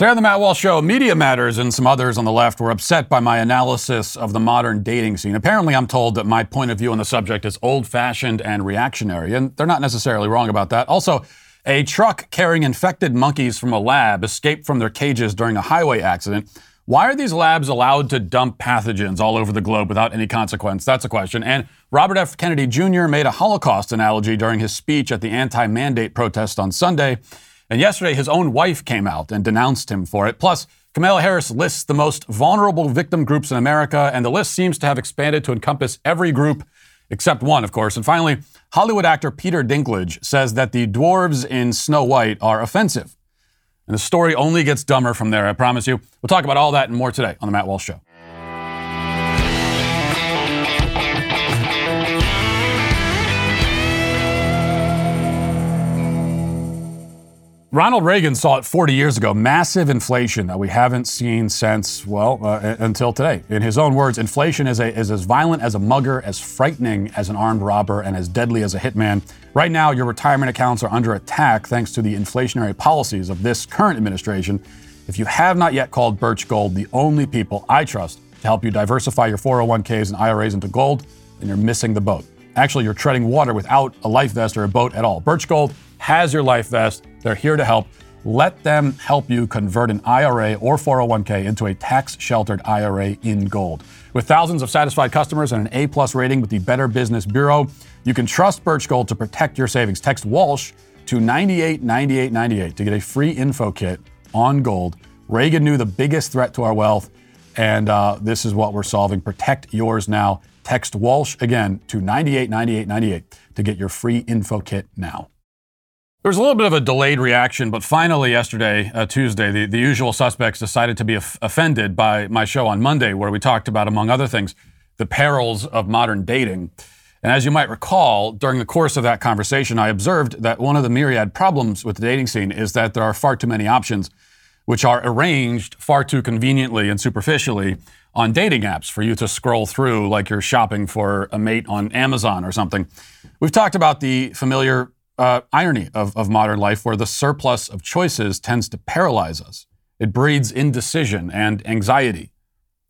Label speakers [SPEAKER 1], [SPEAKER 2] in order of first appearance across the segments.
[SPEAKER 1] Today on the Matt Walsh Show, Media Matters and some others on the left were upset by my analysis of the modern dating scene. Apparently, I'm told that my point of view on the subject is old fashioned and reactionary, and they're not necessarily wrong about that. Also, a truck carrying infected monkeys from a lab escaped from their cages during a highway accident. Why are these labs allowed to dump pathogens all over the globe without any consequence? That's a question. And Robert F. Kennedy Jr. made a Holocaust analogy during his speech at the anti mandate protest on Sunday. And yesterday, his own wife came out and denounced him for it. Plus, Kamala Harris lists the most vulnerable victim groups in America, and the list seems to have expanded to encompass every group except one, of course. And finally, Hollywood actor Peter Dinklage says that the dwarves in Snow White are offensive. And the story only gets dumber from there, I promise you. We'll talk about all that and more today on The Matt Walsh Show. Ronald Reagan saw it 40 years ago massive inflation that we haven't seen since, well, uh, until today. In his own words, inflation is, a, is as violent as a mugger, as frightening as an armed robber, and as deadly as a hitman. Right now, your retirement accounts are under attack thanks to the inflationary policies of this current administration. If you have not yet called Birch Gold the only people I trust to help you diversify your 401ks and IRAs into gold, then you're missing the boat. Actually, you're treading water without a life vest or a boat at all. Birch Gold has your life vest. They're here to help. Let them help you convert an IRA or 401k into a tax sheltered IRA in gold. With thousands of satisfied customers and an A plus rating with the Better Business Bureau, you can trust Birch Gold to protect your savings. Text Walsh to 989898 to get a free info kit on gold. Reagan knew the biggest threat to our wealth, and uh, this is what we're solving. Protect yours now. Text Walsh again to 989898 to get your free info kit now. There was a little bit of a delayed reaction, but finally, yesterday, uh, Tuesday, the, the usual suspects decided to be of- offended by my show on Monday, where we talked about, among other things, the perils of modern dating. And as you might recall, during the course of that conversation, I observed that one of the myriad problems with the dating scene is that there are far too many options, which are arranged far too conveniently and superficially on dating apps for you to scroll through like you're shopping for a mate on Amazon or something. We've talked about the familiar uh, irony of, of modern life where the surplus of choices tends to paralyze us. It breeds indecision and anxiety.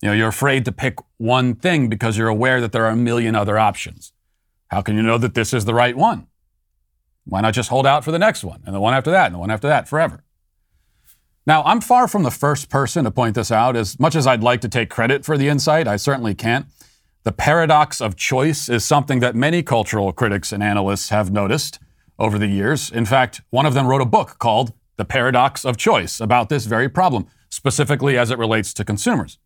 [SPEAKER 1] You know, you're afraid to pick one thing because you're aware that there are a million other options. How can you know that this is the right one? Why not just hold out for the next one and the one after that and the one after that forever? Now, I'm far from the first person to point this out. As much as I'd like to take credit for the insight, I certainly can't. The paradox of choice is something that many cultural critics and analysts have noticed over the years. In fact, one of them wrote a book called The Paradox of Choice about this very problem, specifically as it relates to consumers.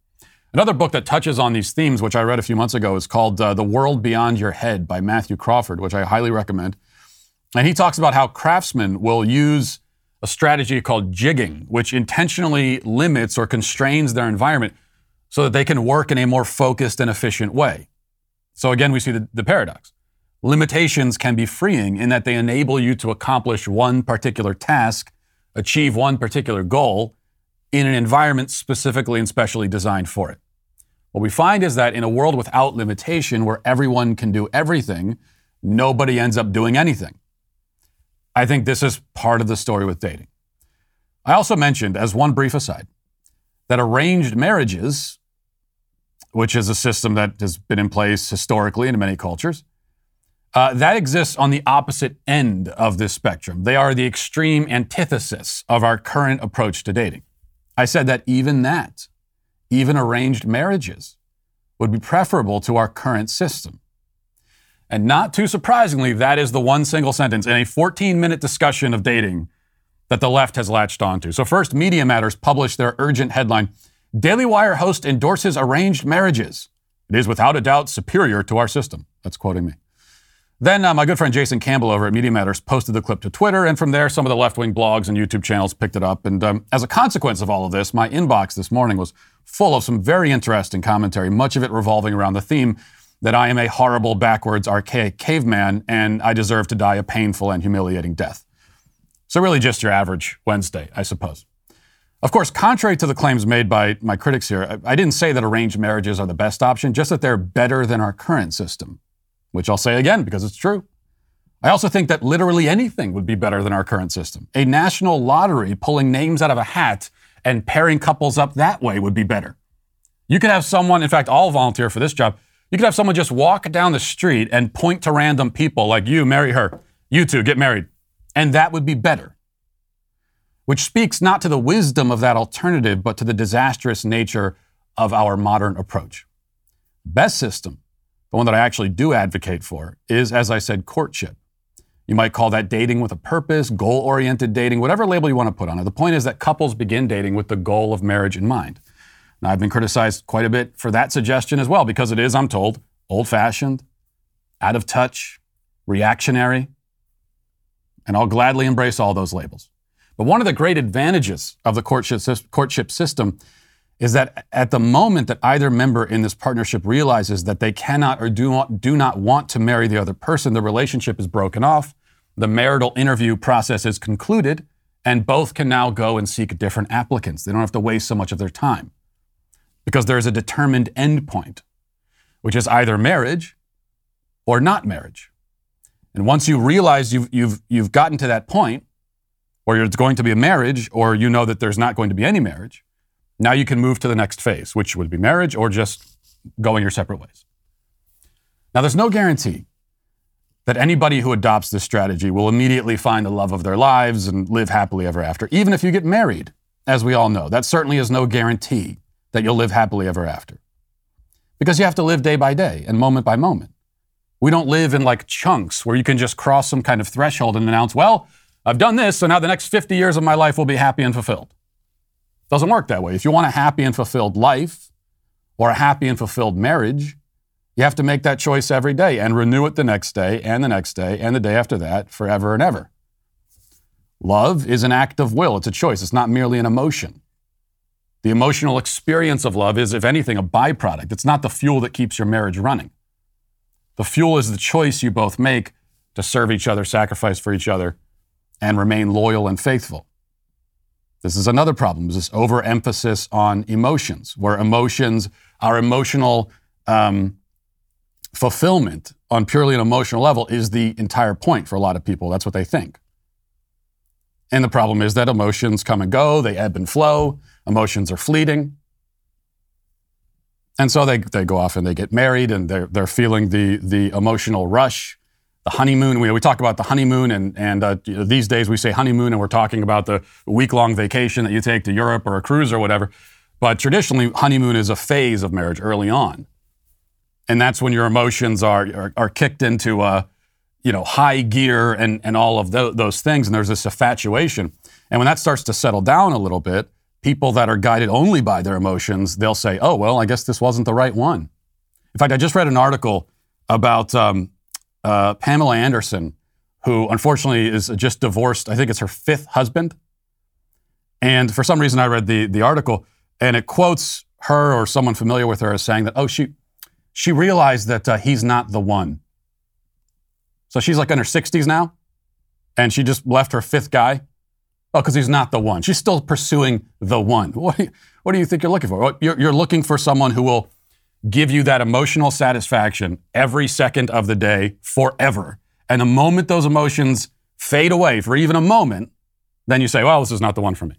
[SPEAKER 1] Another book that touches on these themes, which I read a few months ago, is called uh, The World Beyond Your Head by Matthew Crawford, which I highly recommend. And he talks about how craftsmen will use a strategy called jigging, which intentionally limits or constrains their environment so that they can work in a more focused and efficient way. So again, we see the, the paradox. Limitations can be freeing in that they enable you to accomplish one particular task, achieve one particular goal in an environment specifically and specially designed for it. What we find is that in a world without limitation, where everyone can do everything, nobody ends up doing anything. I think this is part of the story with dating. I also mentioned, as one brief aside, that arranged marriages, which is a system that has been in place historically in many cultures, uh, that exists on the opposite end of this spectrum. They are the extreme antithesis of our current approach to dating. I said that even that, even arranged marriages, would be preferable to our current system. And not too surprisingly, that is the one single sentence in a 14 minute discussion of dating that the left has latched onto. So, first, Media Matters published their urgent headline Daily Wire host endorses arranged marriages. It is without a doubt superior to our system. That's quoting me. Then uh, my good friend Jason Campbell over at Media Matters posted the clip to Twitter, and from there, some of the left wing blogs and YouTube channels picked it up. And um, as a consequence of all of this, my inbox this morning was full of some very interesting commentary, much of it revolving around the theme that I am a horrible, backwards, archaic caveman, and I deserve to die a painful and humiliating death. So, really, just your average Wednesday, I suppose. Of course, contrary to the claims made by my critics here, I didn't say that arranged marriages are the best option, just that they're better than our current system which I'll say again because it's true. I also think that literally anything would be better than our current system. A national lottery pulling names out of a hat and pairing couples up that way would be better. You could have someone, in fact, I'll volunteer for this job. You could have someone just walk down the street and point to random people like you, marry her. You two, get married. And that would be better. Which speaks not to the wisdom of that alternative, but to the disastrous nature of our modern approach. Best system, the one that I actually do advocate for, is, as I said, courtship. You might call that dating with a purpose, goal oriented dating, whatever label you want to put on it. The point is that couples begin dating with the goal of marriage in mind. Now, I've been criticized quite a bit for that suggestion as well, because it is, I'm told, old fashioned, out of touch, reactionary, and I'll gladly embrace all those labels. But one of the great advantages of the courtship, courtship system is that at the moment that either member in this partnership realizes that they cannot or do not, do not want to marry the other person, the relationship is broken off, the marital interview process is concluded, and both can now go and seek different applicants. They don't have to waste so much of their time because there is a determined endpoint, which is either marriage or not marriage. And once you realize you've, you've, you've gotten to that point, or it's going to be a marriage, or you know that there's not going to be any marriage, now you can move to the next phase, which would be marriage or just going your separate ways. Now, there's no guarantee that anybody who adopts this strategy will immediately find the love of their lives and live happily ever after, even if you get married, as we all know. That certainly is no guarantee that you'll live happily ever after. Because you have to live day by day and moment by moment. We don't live in like chunks where you can just cross some kind of threshold and announce, well, I've done this, so now the next 50 years of my life will be happy and fulfilled. Doesn't work that way. If you want a happy and fulfilled life or a happy and fulfilled marriage, you have to make that choice every day and renew it the next day and the next day and the day after that forever and ever. Love is an act of will, it's a choice, it's not merely an emotion. The emotional experience of love is, if anything, a byproduct. It's not the fuel that keeps your marriage running. The fuel is the choice you both make to serve each other, sacrifice for each other, and remain loyal and faithful. This is another problem, is this overemphasis on emotions, where emotions, our emotional um, fulfillment on purely an emotional level is the entire point for a lot of people. That's what they think. And the problem is that emotions come and go, they ebb and flow, emotions are fleeting. And so they, they go off and they get married and they're, they're feeling the, the emotional rush the honeymoon. We, we talk about the honeymoon, and, and uh, these days we say honeymoon, and we're talking about the week long vacation that you take to Europe or a cruise or whatever. But traditionally, honeymoon is a phase of marriage early on. And that's when your emotions are, are, are kicked into uh, you know, high gear and, and all of those, those things. And there's this infatuation. And when that starts to settle down a little bit, people that are guided only by their emotions, they'll say, oh, well, I guess this wasn't the right one. In fact, I just read an article about um, uh, Pamela Anderson, who unfortunately is just divorced. I think it's her fifth husband. And for some reason, I read the, the article and it quotes her or someone familiar with her as saying that, oh, she, she realized that uh, he's not the one. So she's like in her 60s now and she just left her fifth guy. Oh, because he's not the one. She's still pursuing the one. What do you, what do you think you're looking for? You're, you're looking for someone who will give you that emotional satisfaction every second of the day forever. And the moment those emotions fade away for even a moment, then you say, well, this is not the one for me.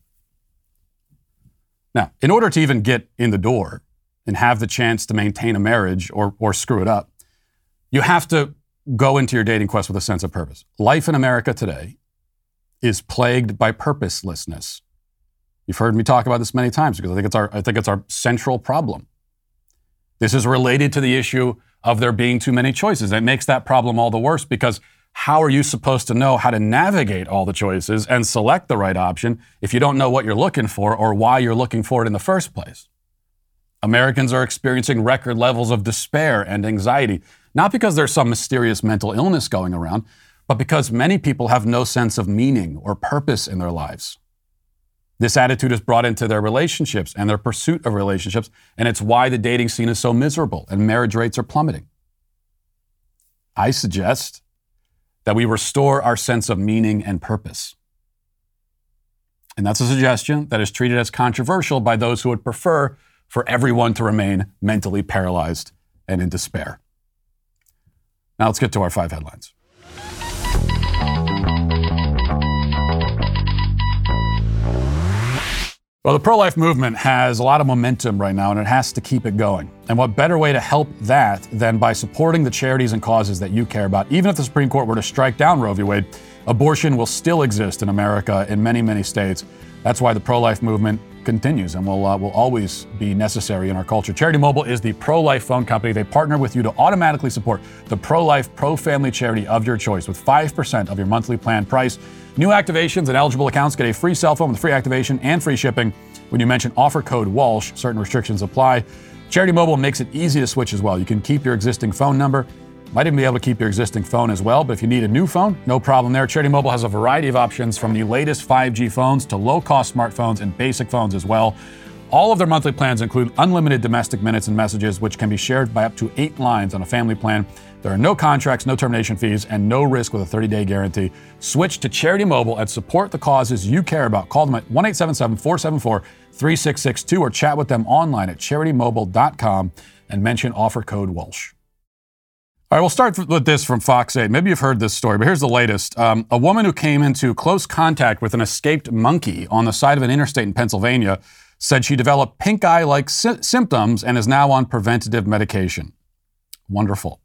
[SPEAKER 1] Now, in order to even get in the door and have the chance to maintain a marriage or, or screw it up, you have to go into your dating quest with a sense of purpose. Life in America today is plagued by purposelessness. You've heard me talk about this many times because I think it's our, I think it's our central problem. This is related to the issue of there being too many choices. It makes that problem all the worse because how are you supposed to know how to navigate all the choices and select the right option if you don't know what you're looking for or why you're looking for it in the first place? Americans are experiencing record levels of despair and anxiety, not because there's some mysterious mental illness going around, but because many people have no sense of meaning or purpose in their lives. This attitude is brought into their relationships and their pursuit of relationships, and it's why the dating scene is so miserable and marriage rates are plummeting. I suggest that we restore our sense of meaning and purpose. And that's a suggestion that is treated as controversial by those who would prefer for everyone to remain mentally paralyzed and in despair. Now let's get to our five headlines. Well, the pro life movement has a lot of momentum right now, and it has to keep it going. And what better way to help that than by supporting the charities and causes that you care about? Even if the Supreme Court were to strike down Roe v. Wade, abortion will still exist in America in many, many states. That's why the pro life movement continues and will, uh, will always be necessary in our culture. Charity Mobile is the pro life phone company. They partner with you to automatically support the pro life, pro family charity of your choice with 5% of your monthly plan price. New activations and eligible accounts get a free cell phone with free activation and free shipping when you mention offer code Walsh. Certain restrictions apply. Charity Mobile makes it easy to switch as well. You can keep your existing phone number. Might even be able to keep your existing phone as well, but if you need a new phone, no problem there. Charity Mobile has a variety of options from the latest 5G phones to low cost smartphones and basic phones as well. All of their monthly plans include unlimited domestic minutes and messages, which can be shared by up to eight lines on a family plan. There are no contracts, no termination fees, and no risk with a 30 day guarantee. Switch to Charity Mobile and support the causes you care about. Call them at 1-877-474-3662 or chat with them online at charitymobile.com and mention offer code Walsh. All right, we'll start with this from Fox 8. Maybe you've heard this story, but here's the latest. Um, a woman who came into close contact with an escaped monkey on the side of an interstate in Pennsylvania said she developed pink eye like sy- symptoms and is now on preventative medication. Wonderful.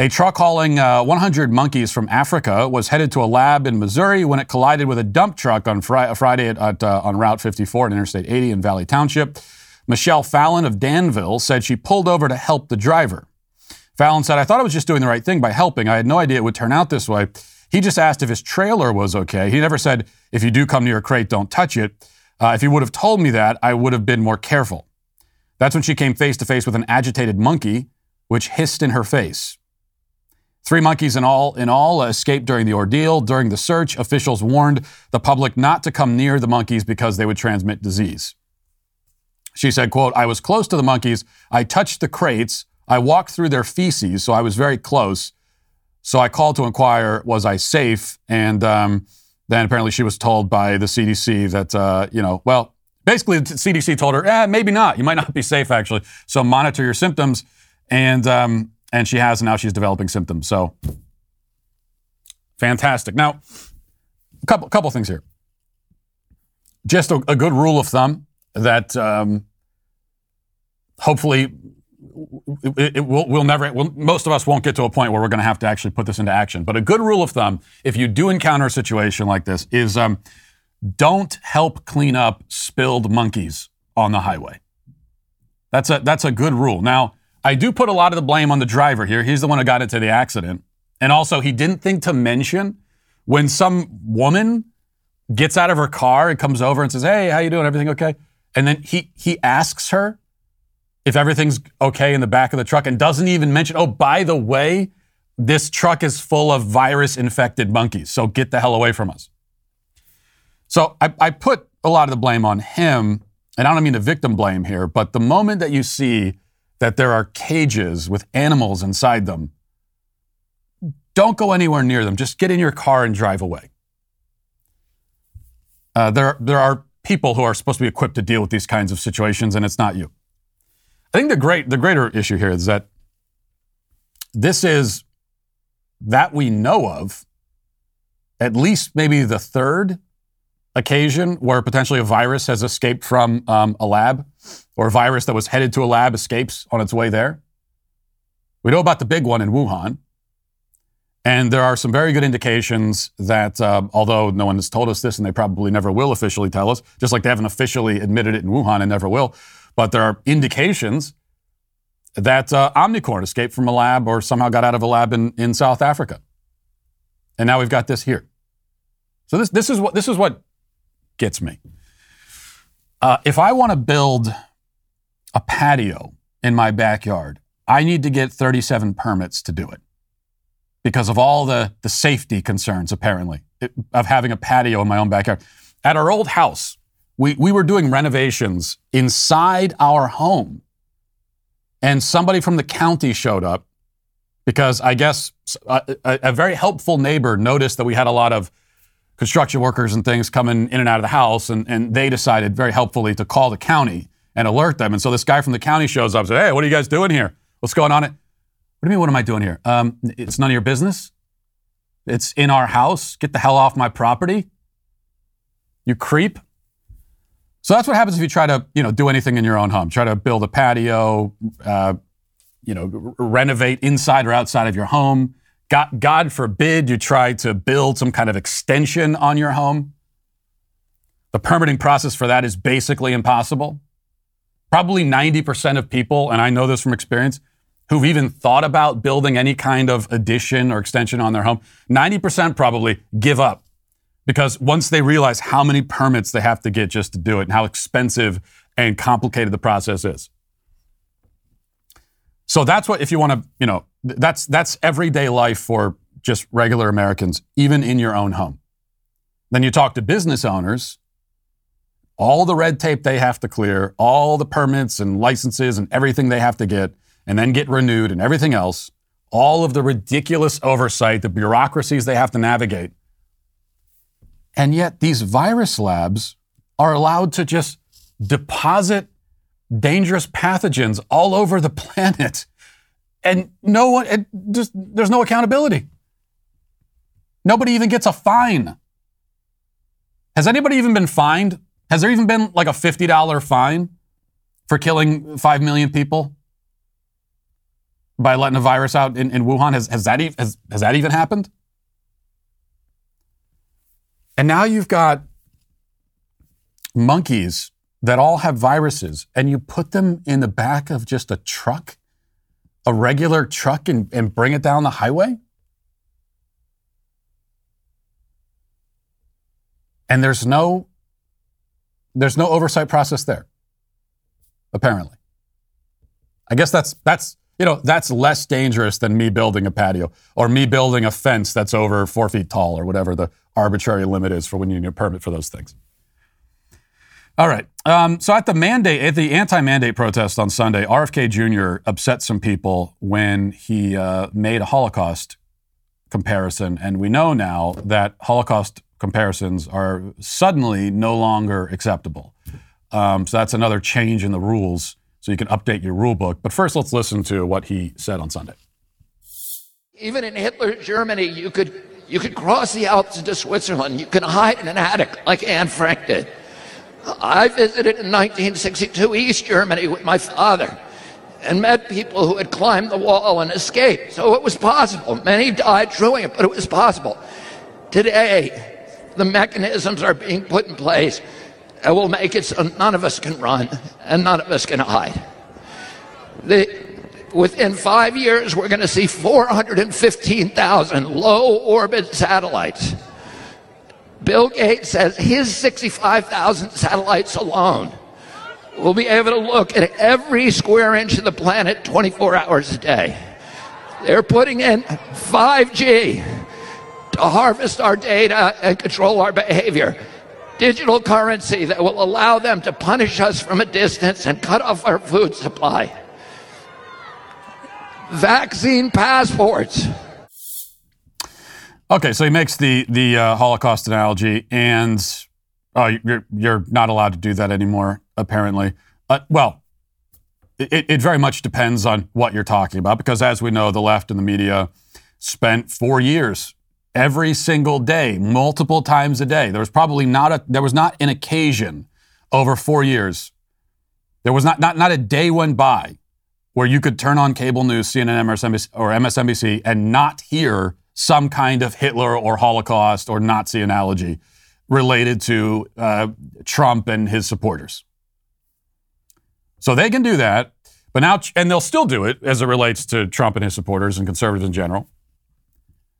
[SPEAKER 1] A truck hauling uh, 100 monkeys from Africa was headed to a lab in Missouri when it collided with a dump truck on fri- Friday at, at, uh, on Route 54 at Interstate 80 in Valley Township. Michelle Fallon of Danville said she pulled over to help the driver. Fallon said, I thought I was just doing the right thing by helping. I had no idea it would turn out this way. He just asked if his trailer was okay. He never said, if you do come near a crate, don't touch it. Uh, if he would have told me that, I would have been more careful. That's when she came face to face with an agitated monkey, which hissed in her face. Three monkeys in all, in all escaped during the ordeal. During the search, officials warned the public not to come near the monkeys because they would transmit disease. She said, quote, I was close to the monkeys. I touched the crates. I walked through their feces, so I was very close. So I called to inquire, was I safe? And um, then apparently she was told by the CDC that, uh, you know, well, basically the CDC told her, eh, maybe not. You might not be safe, actually. So monitor your symptoms. And um, and she has, and now she's developing symptoms. So fantastic. Now, a couple, couple things here. Just a, a good rule of thumb that um, hopefully it, it will, we'll never, we'll, most of us won't get to a point where we're going to have to actually put this into action. But a good rule of thumb, if you do encounter a situation like this, is um, don't help clean up spilled monkeys on the highway. That's a, that's a good rule. Now, I do put a lot of the blame on the driver here. He's the one who got into the accident. And also, he didn't think to mention when some woman gets out of her car and comes over and says, "Hey, how you doing? Everything okay?" And then he he asks her if everything's okay in the back of the truck and doesn't even mention, "Oh, by the way, this truck is full of virus infected monkeys. So get the hell away from us." So I, I put a lot of the blame on him, and I don't mean the victim blame here, but the moment that you see that there are cages with animals inside them, don't go anywhere near them. Just get in your car and drive away. Uh, there, there are people who are supposed to be equipped to deal with these kinds of situations, and it's not you. I think the great, the greater issue here is that this is that we know of at least maybe the third occasion where potentially a virus has escaped from um, a lab or a virus that was headed to a lab escapes on its way there. We know about the big one in Wuhan. And there are some very good indications that, uh, although no one has told us this and they probably never will officially tell us, just like they haven't officially admitted it in Wuhan and never will, but there are indications that uh, Omicron escaped from a lab or somehow got out of a lab in, in South Africa. And now we've got this here. So this, this, is, what, this is what gets me. Uh, if I want to build a patio in my backyard, I need to get 37 permits to do it because of all the, the safety concerns, apparently, of having a patio in my own backyard. At our old house, we, we were doing renovations inside our home. And somebody from the county showed up because I guess a, a, a very helpful neighbor noticed that we had a lot of construction workers and things coming in and out of the house, and, and they decided very helpfully to call the county and alert them. And so this guy from the county shows up and says, Hey, what are you guys doing here? What's going on? What do you mean, what am I doing here? Um, it's none of your business. It's in our house. Get the hell off my property. You creep. So that's what happens if you try to, you know, do anything in your own home. Try to build a patio, uh, you know, r- renovate inside or outside of your home. God, God forbid you try to build some kind of extension on your home. The permitting process for that is basically impossible. Probably 90% of people, and I know this from experience, who've even thought about building any kind of addition or extension on their home, 90% probably give up because once they realize how many permits they have to get just to do it and how expensive and complicated the process is. So that's what if you want to, you know, that's that's everyday life for just regular Americans, even in your own home. Then you talk to business owners, all the red tape they have to clear, all the permits and licenses and everything they have to get, and then get renewed and everything else, all of the ridiculous oversight, the bureaucracies they have to navigate. And yet, these virus labs are allowed to just deposit dangerous pathogens all over the planet. And no one, it just, there's no accountability. Nobody even gets a fine. Has anybody even been fined? Has there even been like a $50 fine for killing 5 million people by letting a virus out in, in Wuhan? Has, has, that, has, has that even happened? And now you've got monkeys that all have viruses, and you put them in the back of just a truck, a regular truck, and, and bring it down the highway? And there's no there's no oversight process there, apparently. I guess that's that's you know that's less dangerous than me building a patio or me building a fence that's over four feet tall or whatever the arbitrary limit is for when you need a permit for those things. All right. Um, so at the mandate, at the anti-mandate protest on Sunday, RFK Jr. upset some people when he uh, made a Holocaust comparison, and we know now that Holocaust comparisons are suddenly no longer acceptable. Um, so that's another change in the rules. So you can update your rule book. But first, let's listen to what he said on Sunday.
[SPEAKER 2] Even in Hitler's Germany, you could you could cross the Alps into Switzerland. You can hide in an attic like Anne Frank did. I visited in 1962 East Germany with my father and met people who had climbed the wall and escaped. So it was possible. Many died doing it, but it was possible. Today, the mechanisms are being put in place that will make it so none of us can run and none of us can hide. The, within five years, we're going to see 415,000 low orbit satellites. Bill Gates says his 65,000 satellites alone will be able to look at every square inch of the planet 24 hours a day. They're putting in 5G to harvest our data and control our behavior. Digital currency that will allow them to punish us from a distance and cut off our food supply. Vaccine passports.
[SPEAKER 1] Okay, so he makes the the uh, Holocaust analogy, and uh, you're you're not allowed to do that anymore, apparently. Uh, well, it, it very much depends on what you're talking about, because as we know, the left and the media spent four years every single day, multiple times a day. There was probably not a there was not an occasion over four years. There was not not not a day went by where you could turn on cable news, CNN, MSNBC, or MSNBC, and not hear some kind of Hitler or Holocaust or Nazi analogy related to uh, Trump and his supporters. So they can do that, but now, and they'll still do it as it relates to Trump and his supporters and conservatives in general.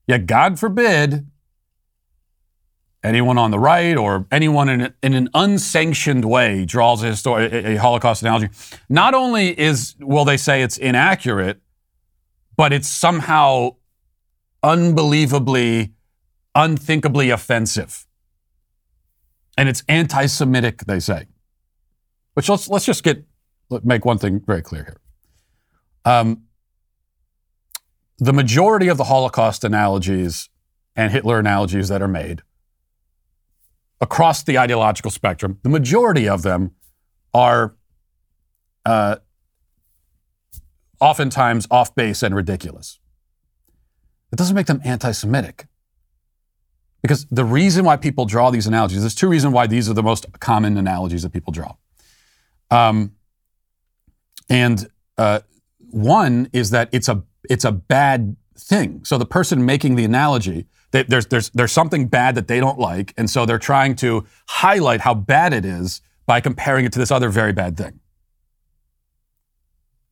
[SPEAKER 1] Yet, God forbid, anyone on the right or anyone in, in an unsanctioned way draws a, histor- a, a Holocaust analogy. Not only is will they say it's inaccurate, but it's somehow unbelievably, unthinkably offensive. And it's anti-Semitic, they say. Which let's let's just get make one thing very clear here. Um, the majority of the Holocaust analogies and Hitler analogies that are made across the ideological spectrum, the majority of them are uh, oftentimes off base and ridiculous. It doesn't make them anti Semitic. Because the reason why people draw these analogies, there's two reasons why these are the most common analogies that people draw. Um, and uh, one is that it's a it's a bad thing. So the person making the analogy, they, there's there's there's something bad that they don't like, and so they're trying to highlight how bad it is by comparing it to this other very bad thing.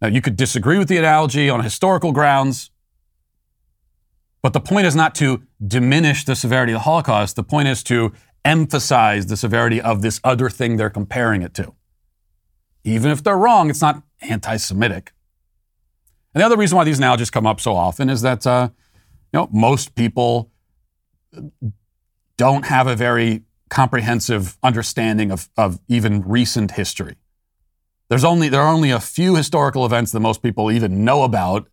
[SPEAKER 1] Now you could disagree with the analogy on historical grounds. But the point is not to diminish the severity of the Holocaust. The point is to emphasize the severity of this other thing they're comparing it to. Even if they're wrong, it's not anti Semitic. And the other reason why these analogies come up so often is that uh, you know, most people don't have a very comprehensive understanding of, of even recent history. There's only, there are only a few historical events that most people even know about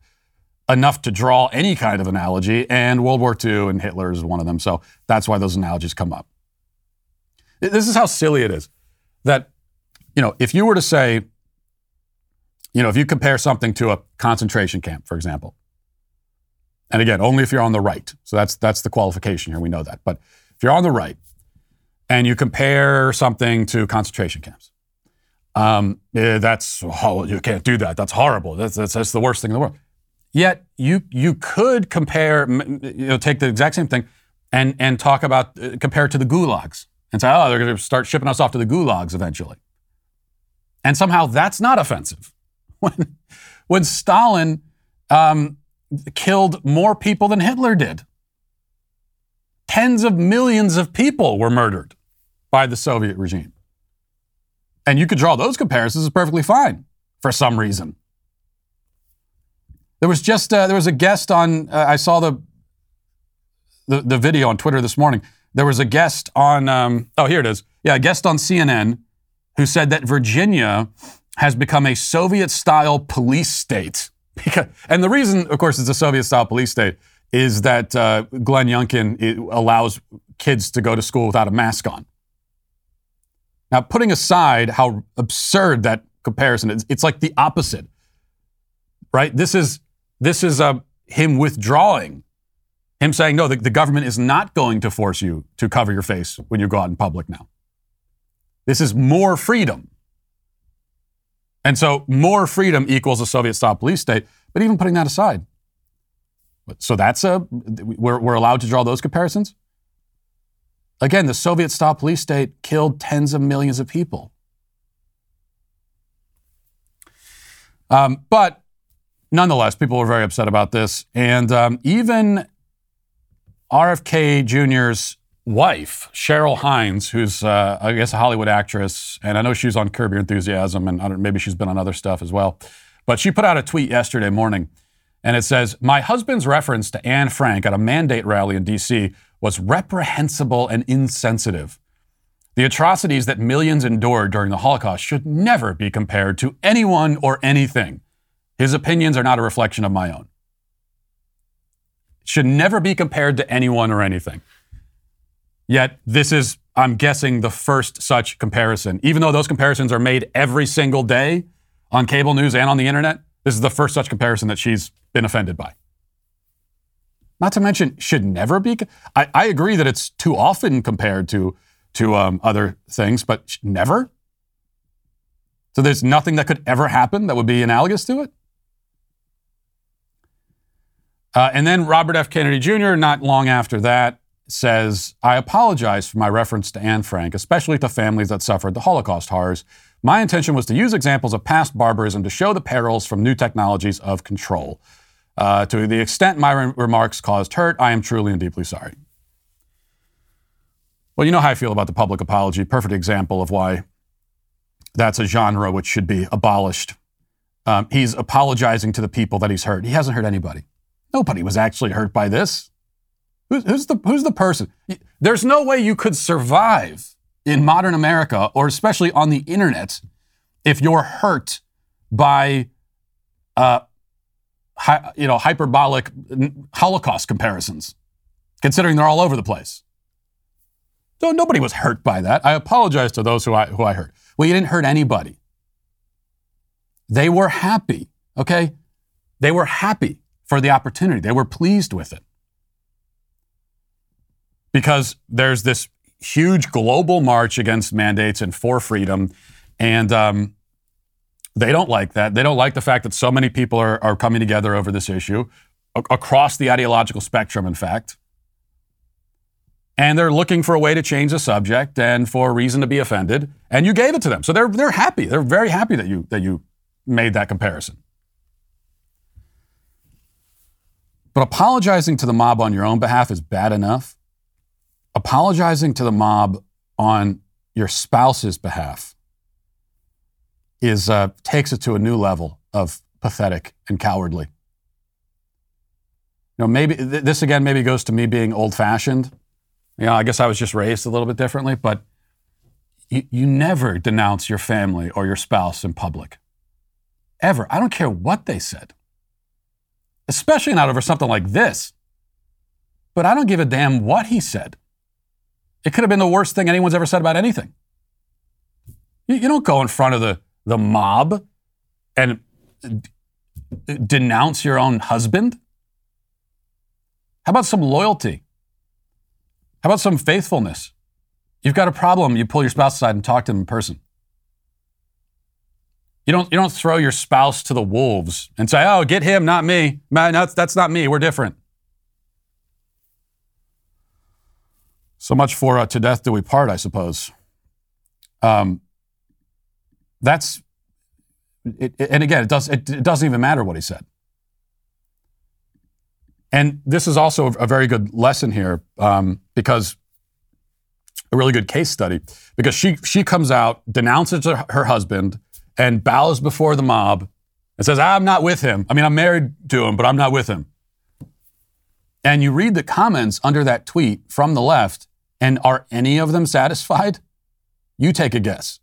[SPEAKER 1] enough to draw any kind of analogy, and World War II and Hitler is one of them. So that's why those analogies come up. This is how silly it is that, you know, if you were to say, you know, if you compare something to a concentration camp, for example, and again, only if you're on the right. So that's that's the qualification here. We know that. But if you're on the right and you compare something to concentration camps, um, eh, that's oh, you can't do that. That's horrible. That's, that's that's the worst thing in the world. Yet you you could compare, you know, take the exact same thing and and talk about uh, compare it to the gulags and say, oh, they're going to start shipping us off to the gulags eventually. And somehow that's not offensive. When when Stalin um, killed more people than Hitler did, tens of millions of people were murdered by the Soviet regime. And you could draw those comparisons is perfectly fine for some reason. There was just uh, there was a guest on. Uh, I saw the, the, the video on Twitter this morning. There was a guest on. Um, oh, here it is. Yeah, a guest on CNN who said that Virginia has become a Soviet-style police state. Because, and the reason, of course, it's a Soviet-style police state is that uh, Glenn Youngkin allows kids to go to school without a mask on. Now, putting aside how absurd that comparison is, it's like the opposite, right? This is this is uh, him withdrawing, him saying, no, the, the government is not going to force you to cover your face when you go out in public now. This is more freedom. And so more freedom equals a Soviet style police state. But even putting that aside, so that's a, we're, we're allowed to draw those comparisons? Again, the Soviet style police state killed tens of millions of people. Um, but nonetheless, people were very upset about this. And um, even RFK Jr.'s wife, Cheryl Hines, who's, uh, I guess, a Hollywood actress, and I know she's on Curb Your Enthusiasm, and maybe she's been on other stuff as well. But she put out a tweet yesterday morning, and it says, My husband's reference to Anne Frank at a mandate rally in D.C. was reprehensible and insensitive. The atrocities that millions endured during the Holocaust should never be compared to anyone or anything. His opinions are not a reflection of my own. Should never be compared to anyone or anything. Yet, this is, I'm guessing, the first such comparison. Even though those comparisons are made every single day on cable news and on the internet, this is the first such comparison that she's been offended by. Not to mention, should never be. I, I agree that it's too often compared to, to um, other things, but never? So there's nothing that could ever happen that would be analogous to it? Uh, and then Robert F. Kennedy Jr., not long after that, says, I apologize for my reference to Anne Frank, especially to families that suffered the Holocaust horrors. My intention was to use examples of past barbarism to show the perils from new technologies of control. Uh, to the extent my re- remarks caused hurt, I am truly and deeply sorry. Well, you know how I feel about the public apology. Perfect example of why that's a genre which should be abolished. Um, he's apologizing to the people that he's hurt. He hasn't hurt anybody. Nobody was actually hurt by this. Who's, who's, the, who's the person? There's no way you could survive in modern America, or especially on the internet, if you're hurt by, uh, hi, you know, hyperbolic Holocaust comparisons, considering they're all over the place. So nobody was hurt by that. I apologize to those who I, who I hurt. Well, you didn't hurt anybody. They were happy, okay? They were happy for the opportunity. They were pleased with it. because there's this huge global march against mandates and for freedom. And um, they don't like that. They don't like the fact that so many people are, are coming together over this issue a- across the ideological spectrum, in fact. And they're looking for a way to change the subject and for a reason to be offended. And you gave it to them. So they're, they're happy. They're very happy that you, that you made that comparison. But apologizing to the mob on your own behalf is bad enough. Apologizing to the mob on your spouse's behalf is uh, takes it to a new level of pathetic and cowardly. You know, maybe th- this again maybe goes to me being old-fashioned. You know, I guess I was just raised a little bit differently, but you, you never denounce your family or your spouse in public. Ever. I don't care what they said especially not over something like this. But I don't give a damn what he said. It could have been the worst thing anyone's ever said about anything. You, you don't go in front of the, the mob and d- denounce your own husband. How about some loyalty? How about some faithfulness? You've got a problem, you pull your spouse aside and talk to them in person. You don't, you don't throw your spouse to the wolves and say, oh, get him, not me. Man, that's, that's not me. We're different. So much for uh, to death do we part, I suppose. Um, that's, it, it, and again, it, does, it, it doesn't even matter what he said. And this is also a very good lesson here um, because a really good case study because she she comes out denounces her, her husband and bows before the mob and says, I'm not with him. I mean, I'm married to him, but I'm not with him. And you read the comments under that tweet from the left, and are any of them satisfied? You take a guess.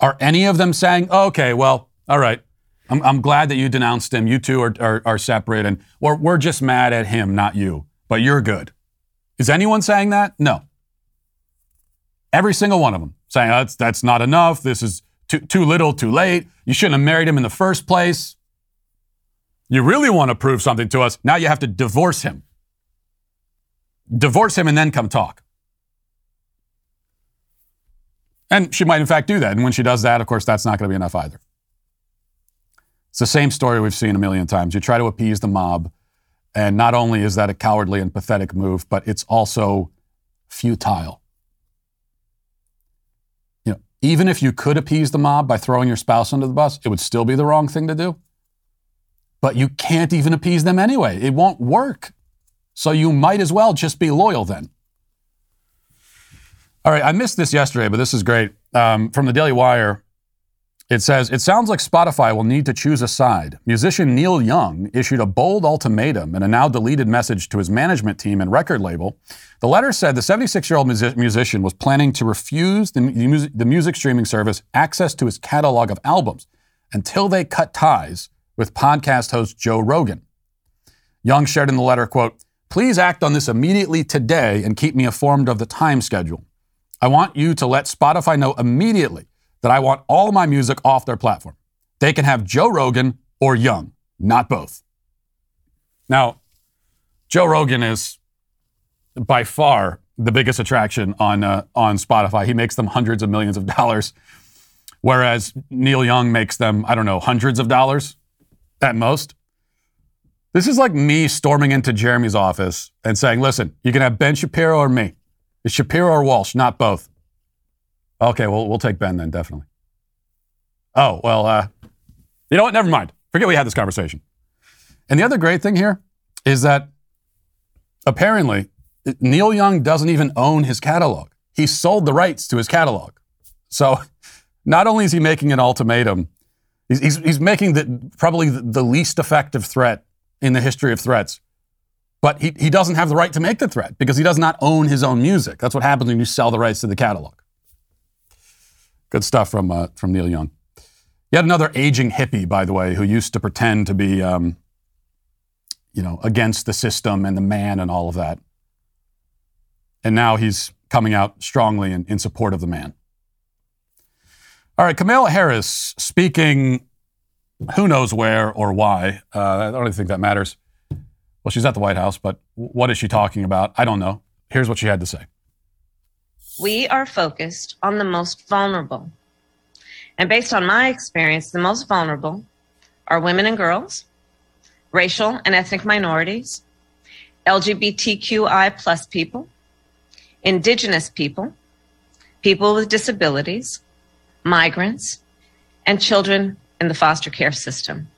[SPEAKER 1] Are any of them saying, okay, well, all right, I'm, I'm, glad that you denounced him. You two are, are, are separate, and or we're just mad at him, not you, but you're good. Is anyone saying that? No. Every single one of them saying, that's, that's not enough. This is too, too little, too late. You shouldn't have married him in the first place. You really want to prove something to us. Now you have to divorce him. Divorce him and then come talk. And she might, in fact, do that. And when she does that, of course, that's not going to be enough either. It's the same story we've seen a million times. You try to appease the mob, and not only is that a cowardly and pathetic move, but it's also futile. Even if you could appease the mob by throwing your spouse under the bus, it would still be the wrong thing to do. But you can't even appease them anyway. It won't work. So you might as well just be loyal then. All right, I missed this yesterday, but this is great. Um, from the Daily Wire, it says, It sounds like Spotify will need to choose a side. Musician Neil Young issued a bold ultimatum in a now deleted message to his management team and record label. The letter said the 76 year old music- musician was planning to refuse the, music, the music streaming service access to his catalog of albums until they cut ties with podcast host Joe Rogan. Young shared in the letter, quote, Please act on this immediately today and keep me informed of the time schedule. I want you to let Spotify know immediately that I want all my music off their platform. They can have Joe Rogan or Young, not both. Now, Joe Rogan is by far the biggest attraction on uh, on Spotify. He makes them hundreds of millions of dollars, whereas Neil Young makes them I don't know hundreds of dollars at most. This is like me storming into Jeremy's office and saying, "Listen, you can have Ben Shapiro or me. It's Shapiro or Walsh, not both." Okay, well, we'll take Ben then, definitely. Oh, well, uh, you know what? Never mind. Forget we had this conversation. And the other great thing here is that apparently Neil Young doesn't even own his catalog. He sold the rights to his catalog. So not only is he making an ultimatum, he's, he's, he's making the, probably the, least effective threat in the history of threats. But he, he doesn't have the right to make the threat because he does not own his own music. That's what happens when you sell the rights to the catalog. Good stuff from, uh, from Neil Young. Yet another aging hippie, by the way, who used to pretend to be, um, you know, against the system and the man and all of that. And now he's coming out strongly in, in support of the man. All right, Kamala Harris speaking who knows where or why. Uh, I don't even think that matters. Well, she's at the White House, but what is she talking about? I don't know. Here's what she had to say.
[SPEAKER 3] We are focused on the most vulnerable. And based on my experience, the most vulnerable are women and girls, racial and ethnic minorities, LGBTQI plus people, indigenous people, people with disabilities, migrants, and children in the foster care system.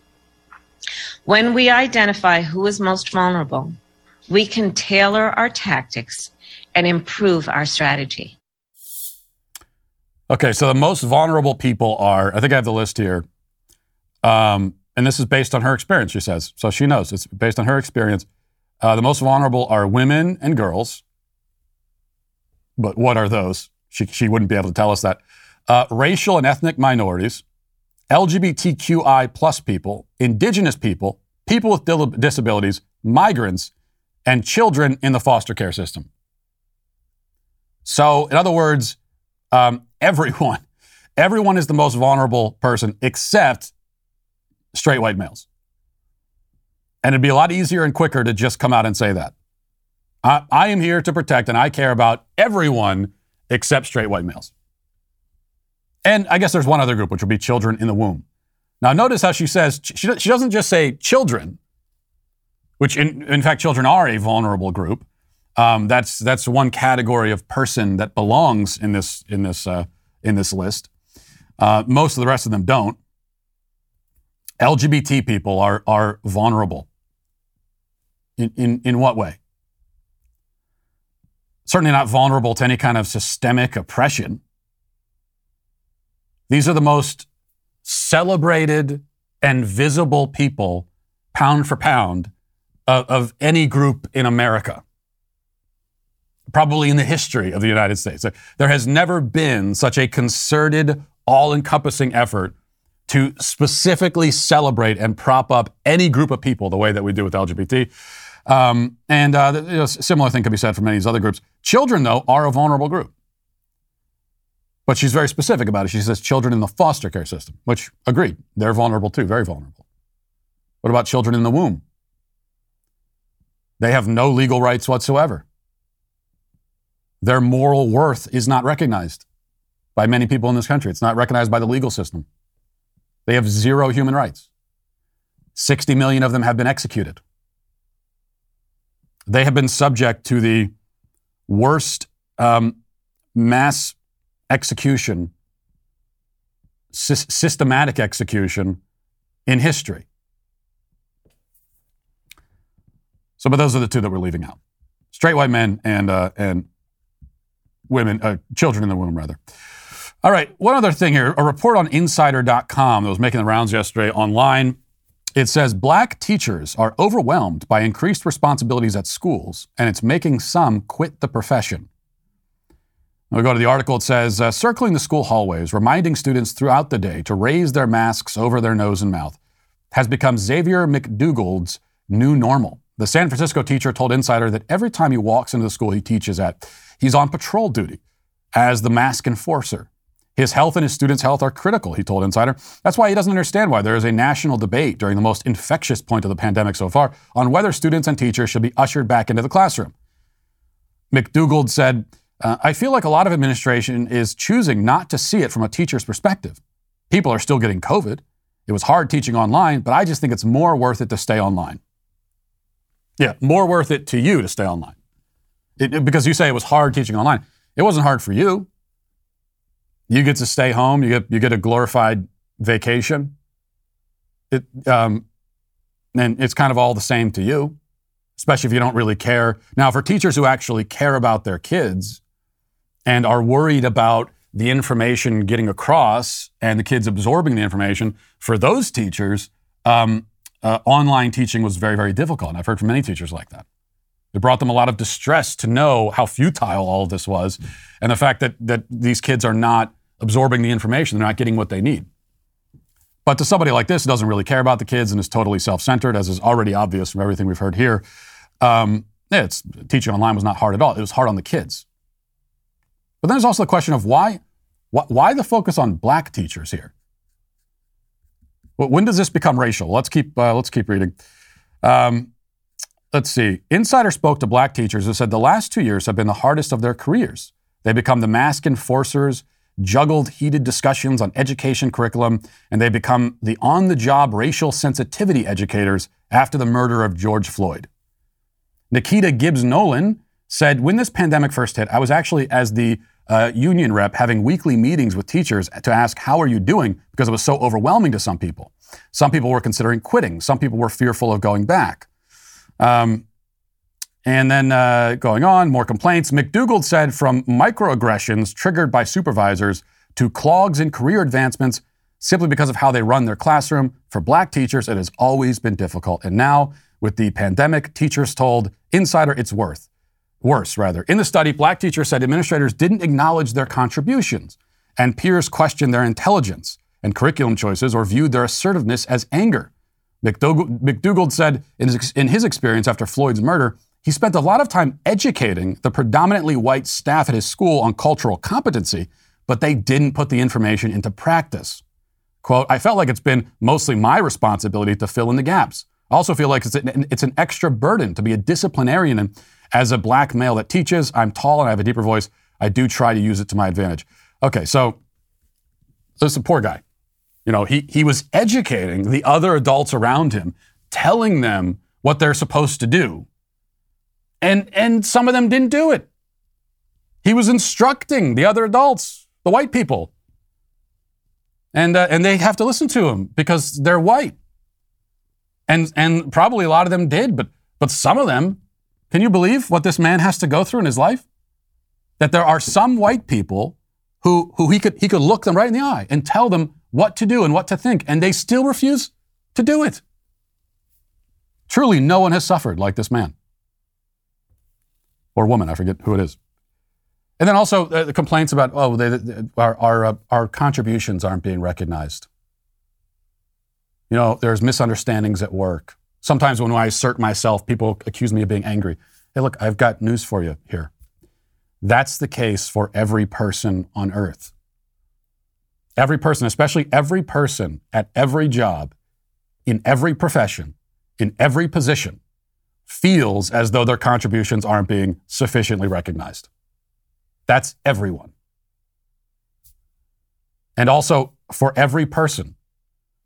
[SPEAKER 3] When we identify who is most vulnerable, we can tailor our tactics and improve our strategy.
[SPEAKER 1] Okay, so the most vulnerable people are, I think I have the list here. Um, and this is based on her experience, she says. So she knows it's based on her experience. Uh, the most vulnerable are women and girls. But what are those? She, she wouldn't be able to tell us that. Uh, racial and ethnic minorities, LGBTQI plus people, indigenous people, people with disabilities, migrants, and children in the foster care system. So, in other words, um, everyone, everyone is the most vulnerable person except straight white males. And it'd be a lot easier and quicker to just come out and say that. I, I am here to protect and I care about everyone except straight white males. And I guess there's one other group, which would be children in the womb. Now, notice how she says, she, she doesn't just say children, which in, in fact, children are a vulnerable group. Um, that's, that's one category of person that belongs in this, in this, uh, in this list. Uh, most of the rest of them don't. LGBT people are, are vulnerable. In, in, in what way? Certainly not vulnerable to any kind of systemic oppression. These are the most celebrated and visible people, pound for pound, of, of any group in America. Probably in the history of the United States. There has never been such a concerted, all encompassing effort to specifically celebrate and prop up any group of people the way that we do with LGBT. Um, and uh, you know, similar thing can be said for many of these other groups. Children, though, are a vulnerable group. But she's very specific about it. She says children in the foster care system, which agreed, they're vulnerable too, very vulnerable. What about children in the womb? They have no legal rights whatsoever. Their moral worth is not recognized by many people in this country. It's not recognized by the legal system. They have zero human rights. 60 million of them have been executed. They have been subject to the worst um, mass execution, sy- systematic execution in history. So, but those are the two that we're leaving out: straight white men and uh, and women, uh, children in the womb, rather. All right, one other thing here: a report on Insider.com that was making the rounds yesterday online. It says black teachers are overwhelmed by increased responsibilities at schools, and it's making some quit the profession. We go to the article. It says, uh, circling the school hallways, reminding students throughout the day to raise their masks over their nose and mouth, has become Xavier McDougald's new normal. The San Francisco teacher told Insider that every time he walks into the school he teaches at, he's on patrol duty as the mask enforcer. His health and his students' health are critical, he told Insider. That's why he doesn't understand why there is a national debate during the most infectious point of the pandemic so far on whether students and teachers should be ushered back into the classroom. McDougald said, uh, I feel like a lot of administration is choosing not to see it from a teacher's perspective. People are still getting COVID. It was hard teaching online, but I just think it's more worth it to stay online. Yeah, more worth it to you to stay online. It, because you say it was hard teaching online. It wasn't hard for you. You get to stay home. You get you get a glorified vacation. It um, and it's kind of all the same to you, especially if you don't really care. Now, for teachers who actually care about their kids and are worried about the information getting across and the kids absorbing the information, for those teachers, um, uh, online teaching was very, very difficult. And I've heard from many teachers like that. It brought them a lot of distress to know how futile all of this was and the fact that, that these kids are not absorbing the information, they're not getting what they need. But to somebody like this who doesn't really care about the kids and is totally self centered, as is already obvious from everything we've heard here, um, it's, teaching online was not hard at all. It was hard on the kids. But then there's also the question of why, why, why the focus on black teachers here? When does this become racial? Let's keep, uh, let's keep reading. Um, let's see. Insider spoke to black teachers who said the last two years have been the hardest of their careers. They become the mask enforcers, juggled heated discussions on education curriculum, and they become the on the job racial sensitivity educators after the murder of George Floyd. Nikita Gibbs Nolan said, When this pandemic first hit, I was actually, as the uh, union rep, having weekly meetings with teachers to ask, How are you doing? because it was so overwhelming to some people. Some people were considering quitting, some people were fearful of going back. Um, and then uh, going on, more complaints. McDougald said from microaggressions triggered by supervisors to clogs in career advancements simply because of how they run their classroom. For black teachers, it has always been difficult. And now, with the pandemic, teachers told Insider it's worth. Worse, rather. In the study, black teachers said administrators didn't acknowledge their contributions, and peers questioned their intelligence and curriculum choices or viewed their assertiveness as anger. McDougald, said in his, in his experience after Floyd's murder, he spent a lot of time educating the predominantly white staff at his school on cultural competency, but they didn't put the information into practice. Quote, I felt like it's been mostly my responsibility to fill in the gaps. I also feel like it's an, it's an extra burden to be a disciplinarian. And as a black male that teaches, I'm tall and I have a deeper voice. I do try to use it to my advantage. Okay, so this is a poor guy. You know, he, he was educating the other adults around him, telling them what they're supposed to do and, and some of them didn't do it. He was instructing the other adults, the white people. And, uh, and they have to listen to him because they're white. And, and probably a lot of them did, but, but some of them, can you believe what this man has to go through in his life? That there are some white people who, who he, could, he could look them right in the eye and tell them what to do and what to think, and they still refuse to do it. Truly, no one has suffered like this man or woman, I forget who it is. And then also uh, the complaints about, oh, they, they, our, our, uh, our contributions aren't being recognized. You know, there's misunderstandings at work. Sometimes when I assert myself, people accuse me of being angry. Hey, look, I've got news for you here. That's the case for every person on earth. Every person, especially every person at every job, in every profession, in every position, feels as though their contributions aren't being sufficiently recognized. That's everyone. And also, for every person,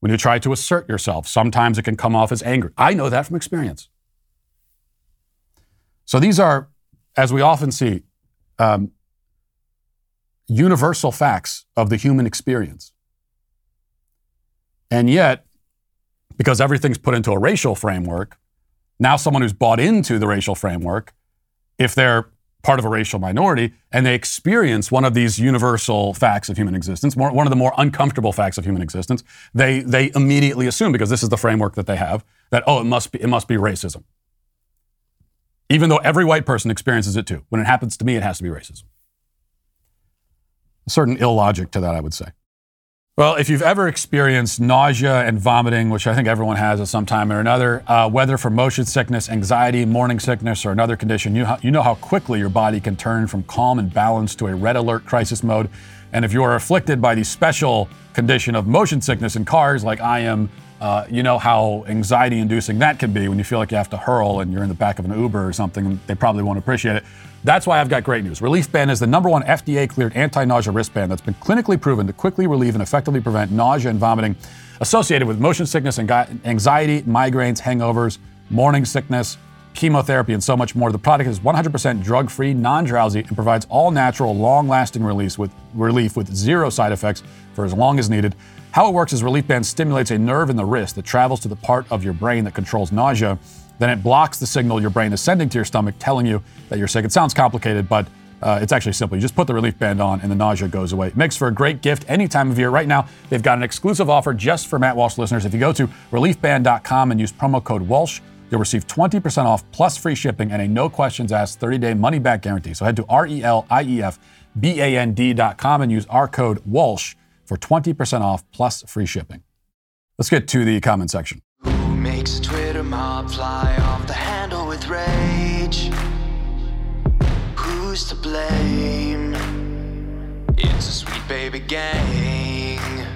[SPEAKER 1] when you try to assert yourself, sometimes it can come off as anger. I know that from experience. So these are, as we often see, um, universal facts of the human experience. And yet, because everything's put into a racial framework, now, someone who's bought into the racial framework, if they're part of a racial minority and they experience one of these universal facts of human existence, more, one of the more uncomfortable facts of human existence, they, they immediately assume, because this is the framework that they have, that, oh, it must be, it must be racism. Even though every white person experiences it too. When it happens to me, it has to be racism. Certain illogic to that, I would say. Well, if you've ever experienced nausea and vomiting, which I think everyone has at some time or another, uh, whether for motion sickness, anxiety, morning sickness, or another condition, you, you know how quickly your body can turn from calm and balanced to a red alert crisis mode. And if you are afflicted by the special condition of motion sickness in cars, like I am, uh, you know how anxiety inducing that can be when you feel like you have to hurl and you're in the back of an Uber or something. They probably won't appreciate it. That's why I've got great news. Relief Band is the number one FDA cleared anti nausea wristband that's been clinically proven to quickly relieve and effectively prevent nausea and vomiting associated with motion sickness, and anxiety, migraines, hangovers, morning sickness, chemotherapy, and so much more. The product is 100% drug free, non drowsy, and provides all natural, long lasting relief with, relief with zero side effects for as long as needed. How it works is Relief Band stimulates a nerve in the wrist that travels to the part of your brain that controls nausea then it blocks the signal your brain is sending to your stomach telling you that you're sick. It sounds complicated, but uh, it's actually simple. You just put the relief band on and the nausea goes away. It makes for a great gift any time of year. Right now, they've got an exclusive offer just for Matt Walsh listeners. If you go to reliefband.com and use promo code Walsh, you'll receive 20% off plus free shipping and a no questions asked 30 day money back guarantee. So head to R E L I E F B A N D.com and use our code Walsh for 20% off plus free shipping. Let's get to the comment section. Who makes a Twitter mob fly off the handle with rage? Who's to blame? It's a sweet baby gang.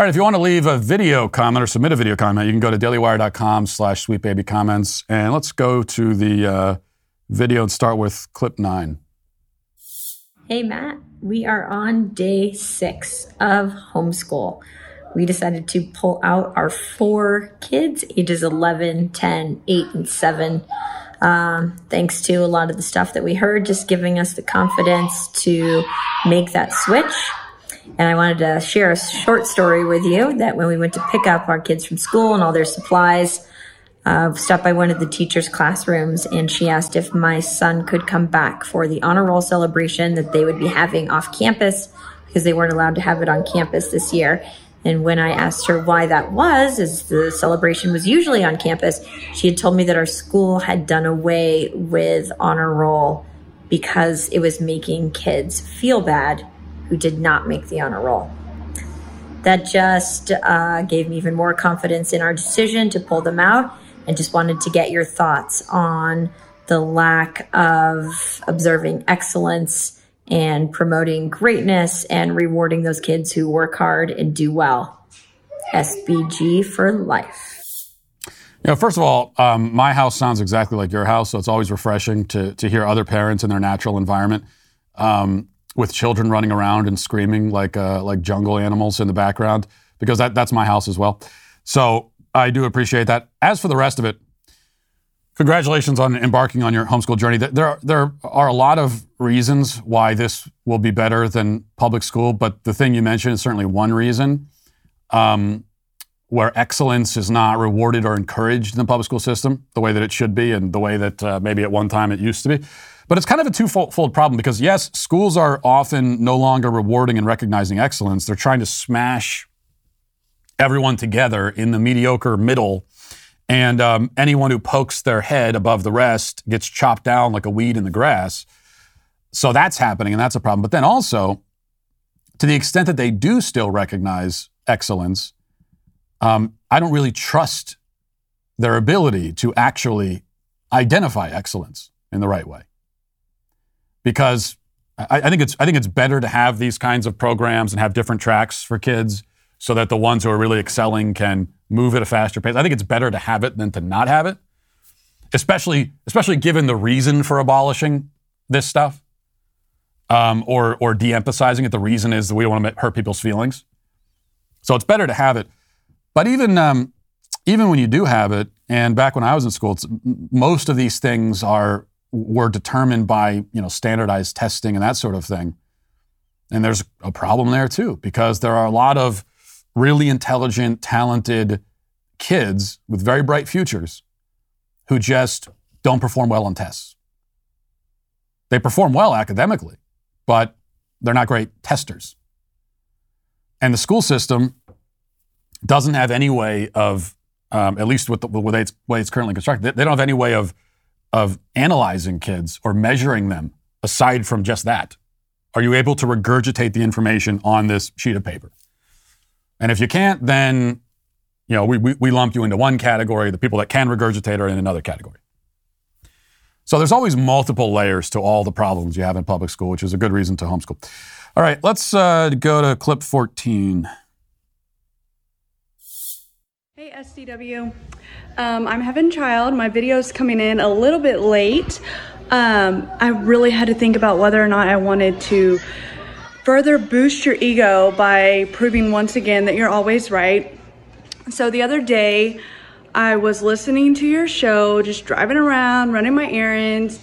[SPEAKER 1] All right, if you want to leave a video comment or submit a video comment, you can go to dailywire.com slash sweetbabycomments. And let's go to the uh, video and start with clip nine.
[SPEAKER 4] Hey, Matt. We are on day six of homeschool. We decided to pull out our four kids, ages 11, 10, 8, and 7. Um, thanks to a lot of the stuff that we heard, just giving us the confidence to make that switch. And I wanted to share a short story with you that when we went to pick up our kids from school and all their supplies, uh, stopped by one of the teachers' classrooms and she asked if my son could come back for the honor roll celebration that they would be having off campus because they weren't allowed to have it on campus this year. And when I asked her why that was, as the celebration was usually on campus, she had told me that our school had done away with honor roll because it was making kids feel bad who did not make the honor roll. That just uh, gave me even more confidence in our decision to pull them out and just wanted to get your thoughts on the lack of observing excellence and promoting greatness and rewarding those kids who work hard and do well. SBG for life.
[SPEAKER 1] You know, first of all, um, my house sounds exactly like your house, so it's always refreshing to, to hear other parents in their natural environment um, with children running around and screaming like uh, like jungle animals in the background, because that, that's my house as well. So I do appreciate that. As for the rest of it, congratulations on embarking on your homeschool journey. There are, there are a lot of reasons why this will be better than public school, but the thing you mentioned is certainly one reason. Um, where excellence is not rewarded or encouraged in the public school system the way that it should be and the way that uh, maybe at one time it used to be. But it's kind of a twofold problem because, yes, schools are often no longer rewarding and recognizing excellence. They're trying to smash everyone together in the mediocre middle. And um, anyone who pokes their head above the rest gets chopped down like a weed in the grass. So that's happening, and that's a problem. But then also, to the extent that they do still recognize excellence, um, I don't really trust their ability to actually identify excellence in the right way. Because I, I, think it's I think it's better to have these kinds of programs and have different tracks for kids so that the ones who are really excelling can move at a faster pace. I think it's better to have it than to not have it, especially especially given the reason for abolishing this stuff um, or or de-emphasizing it. The reason is that we don't want to hurt people's feelings, so it's better to have it. But even um, even when you do have it, and back when I was in school, most of these things are were determined by you know standardized testing and that sort of thing. And there's a problem there too because there are a lot of really intelligent, talented kids with very bright futures who just don't perform well on tests. They perform well academically, but they're not great testers. And the school system doesn't have any way of, um, at least with the way it's, way it's currently constructed, they don't have any way of, of analyzing kids or measuring them aside from just that. Are you able to regurgitate the information on this sheet of paper? And if you can't, then you know we, we, we lump you into one category. The people that can regurgitate are in another category. So there's always multiple layers to all the problems you have in public school, which is a good reason to homeschool. All right, let's uh, go to clip 14.
[SPEAKER 5] Hey SDW, um, I'm Heaven Child. My video's coming in a little bit late. Um, I really had to think about whether or not I wanted to further boost your ego by proving once again that you're always right. So the other day, I was listening to your show, just driving around, running my errands,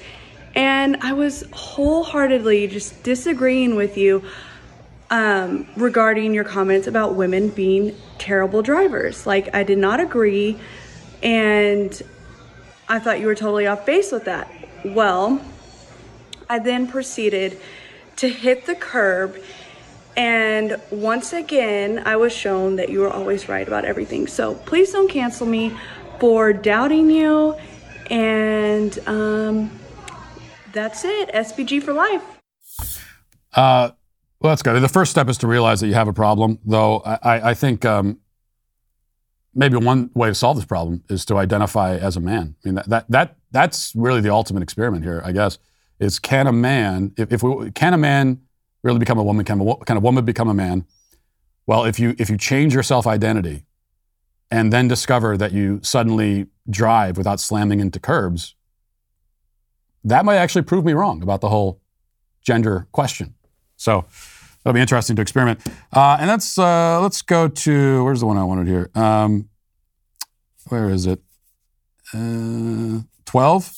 [SPEAKER 5] and I was wholeheartedly just disagreeing with you um, regarding your comments about women being terrible drivers. Like, I did not agree, and I thought you were totally off base with that. Well, I then proceeded to hit the curb. And once again, I was shown that you were always right about everything. So please don't cancel me for doubting you. And um, that's it. SBG for life.
[SPEAKER 1] Uh, well, that's good. The first step is to realize that you have a problem, though. I, I think um, maybe one way to solve this problem is to identify as a man. I mean, that, that, that that's really the ultimate experiment here, I guess is can a man, if, if we, can a man really become a woman? Can a, can a woman become a man Well, if you if you change your self identity and then discover that you suddenly drive without slamming into curbs, that might actually prove me wrong about the whole gender question. So that'll be interesting to experiment. Uh, and that's uh, let's go to where's the one I wanted here. Um, where is it? Uh, Twelve.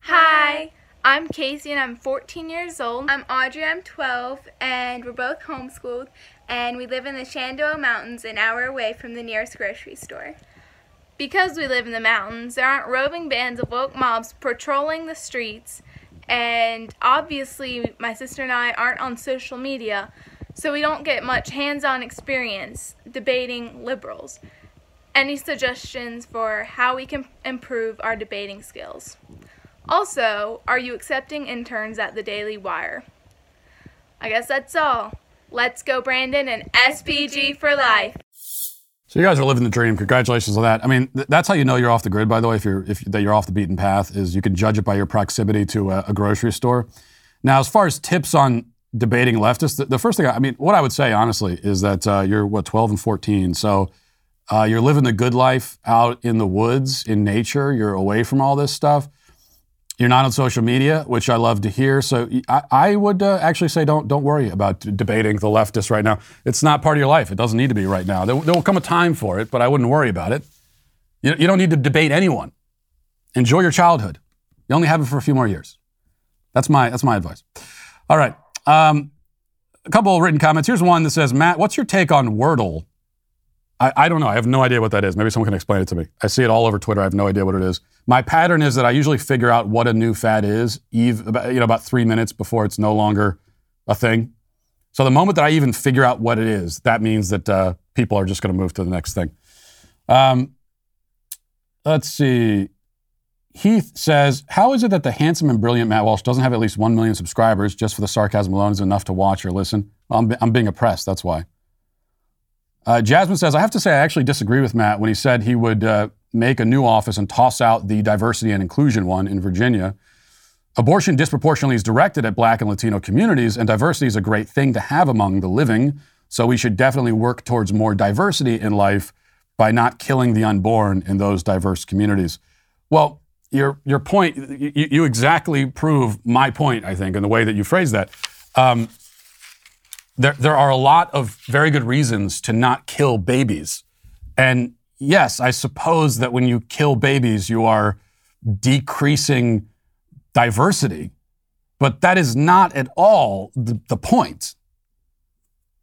[SPEAKER 6] Hi, I'm Casey and I'm 14 years old. I'm Audrey, I'm 12, and we're both homeschooled, and we live in the Shenandoah Mountains, an hour away from the nearest grocery store. Because we live in the mountains, there aren't roving bands of woke mobs patrolling the streets, and obviously, my sister and I aren't on social media, so we don't get much hands on experience debating liberals. Any suggestions for how we can improve our debating skills? Also, are you accepting interns at the Daily Wire? I guess that's all. Let's go, Brandon, and SBG for life.
[SPEAKER 1] So you guys are living the dream. Congratulations on that. I mean, th- that's how you know you're off the grid. By the way, if you're if that you're off the beaten path, is you can judge it by your proximity to a, a grocery store. Now, as far as tips on debating leftists, the, the first thing I, I, mean, what I would say honestly is that uh, you're what 12 and 14, so uh, you're living the good life out in the woods in nature. You're away from all this stuff. You're not on social media, which I love to hear. So I, I would uh, actually say don't don't worry about debating the leftists right now. It's not part of your life. It doesn't need to be right now. There, there will come a time for it, but I wouldn't worry about it. You, you don't need to debate anyone. Enjoy your childhood. You only have it for a few more years. That's my that's my advice. All right. Um, a couple written comments. Here's one that says, Matt, what's your take on Wordle? I, I, don't know. I have no idea what that is. Maybe someone can explain it to me. I see it all over Twitter. I have no idea what it is. My pattern is that I usually figure out what a new fad is, about, you know, about three minutes before it's no longer a thing. So the moment that I even figure out what it is, that means that uh, people are just going to move to the next thing. Um, let's see. Heath says, How is it that the handsome and brilliant Matt Walsh doesn't have at least 1 million subscribers just for the sarcasm alone is enough to watch or listen? Well, I'm, I'm being oppressed. That's why. Uh, Jasmine says, I have to say, I actually disagree with Matt when he said he would uh, make a new office and toss out the diversity and inclusion one in Virginia. Abortion disproportionately is directed at black and Latino communities, and diversity is a great thing to have among the living. So we should definitely work towards more diversity in life by not killing the unborn in those diverse communities. Well, your, your point, you, you exactly prove my point, I think, in the way that you phrase that. Um, there, there are a lot of very good reasons to not kill babies. And yes, I suppose that when you kill babies, you are decreasing diversity, but that is not at all the, the point.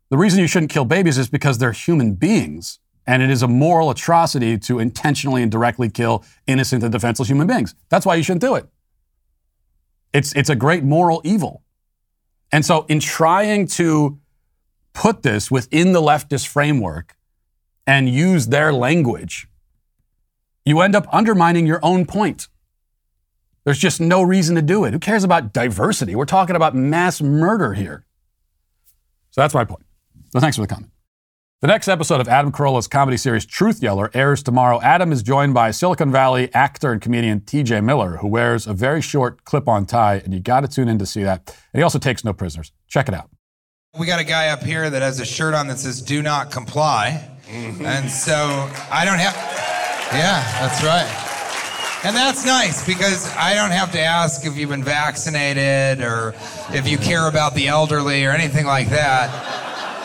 [SPEAKER 1] The reason you shouldn't kill babies is because they're human beings, and it is a moral atrocity to intentionally and directly kill innocent and defenseless human beings. That's why you shouldn't do it. It's, it's a great moral evil. And so, in trying to put this within the leftist framework and use their language, you end up undermining your own point. There's just no reason to do it. Who cares about diversity? We're talking about mass murder here. So that's my point. So thanks for the comment. The next episode of Adam Carolla's comedy series Truth Yeller airs tomorrow. Adam is joined by Silicon Valley actor and comedian TJ Miller, who wears a very short clip on tie, and you got to tune in to see that. And he also takes no prisoners. Check it out.
[SPEAKER 7] We got a guy up here that has a shirt on that says "Do not comply," mm-hmm. and so I don't have. Yeah, that's right. And that's nice because I don't have to ask if you've been vaccinated or if you care about the elderly or anything like that.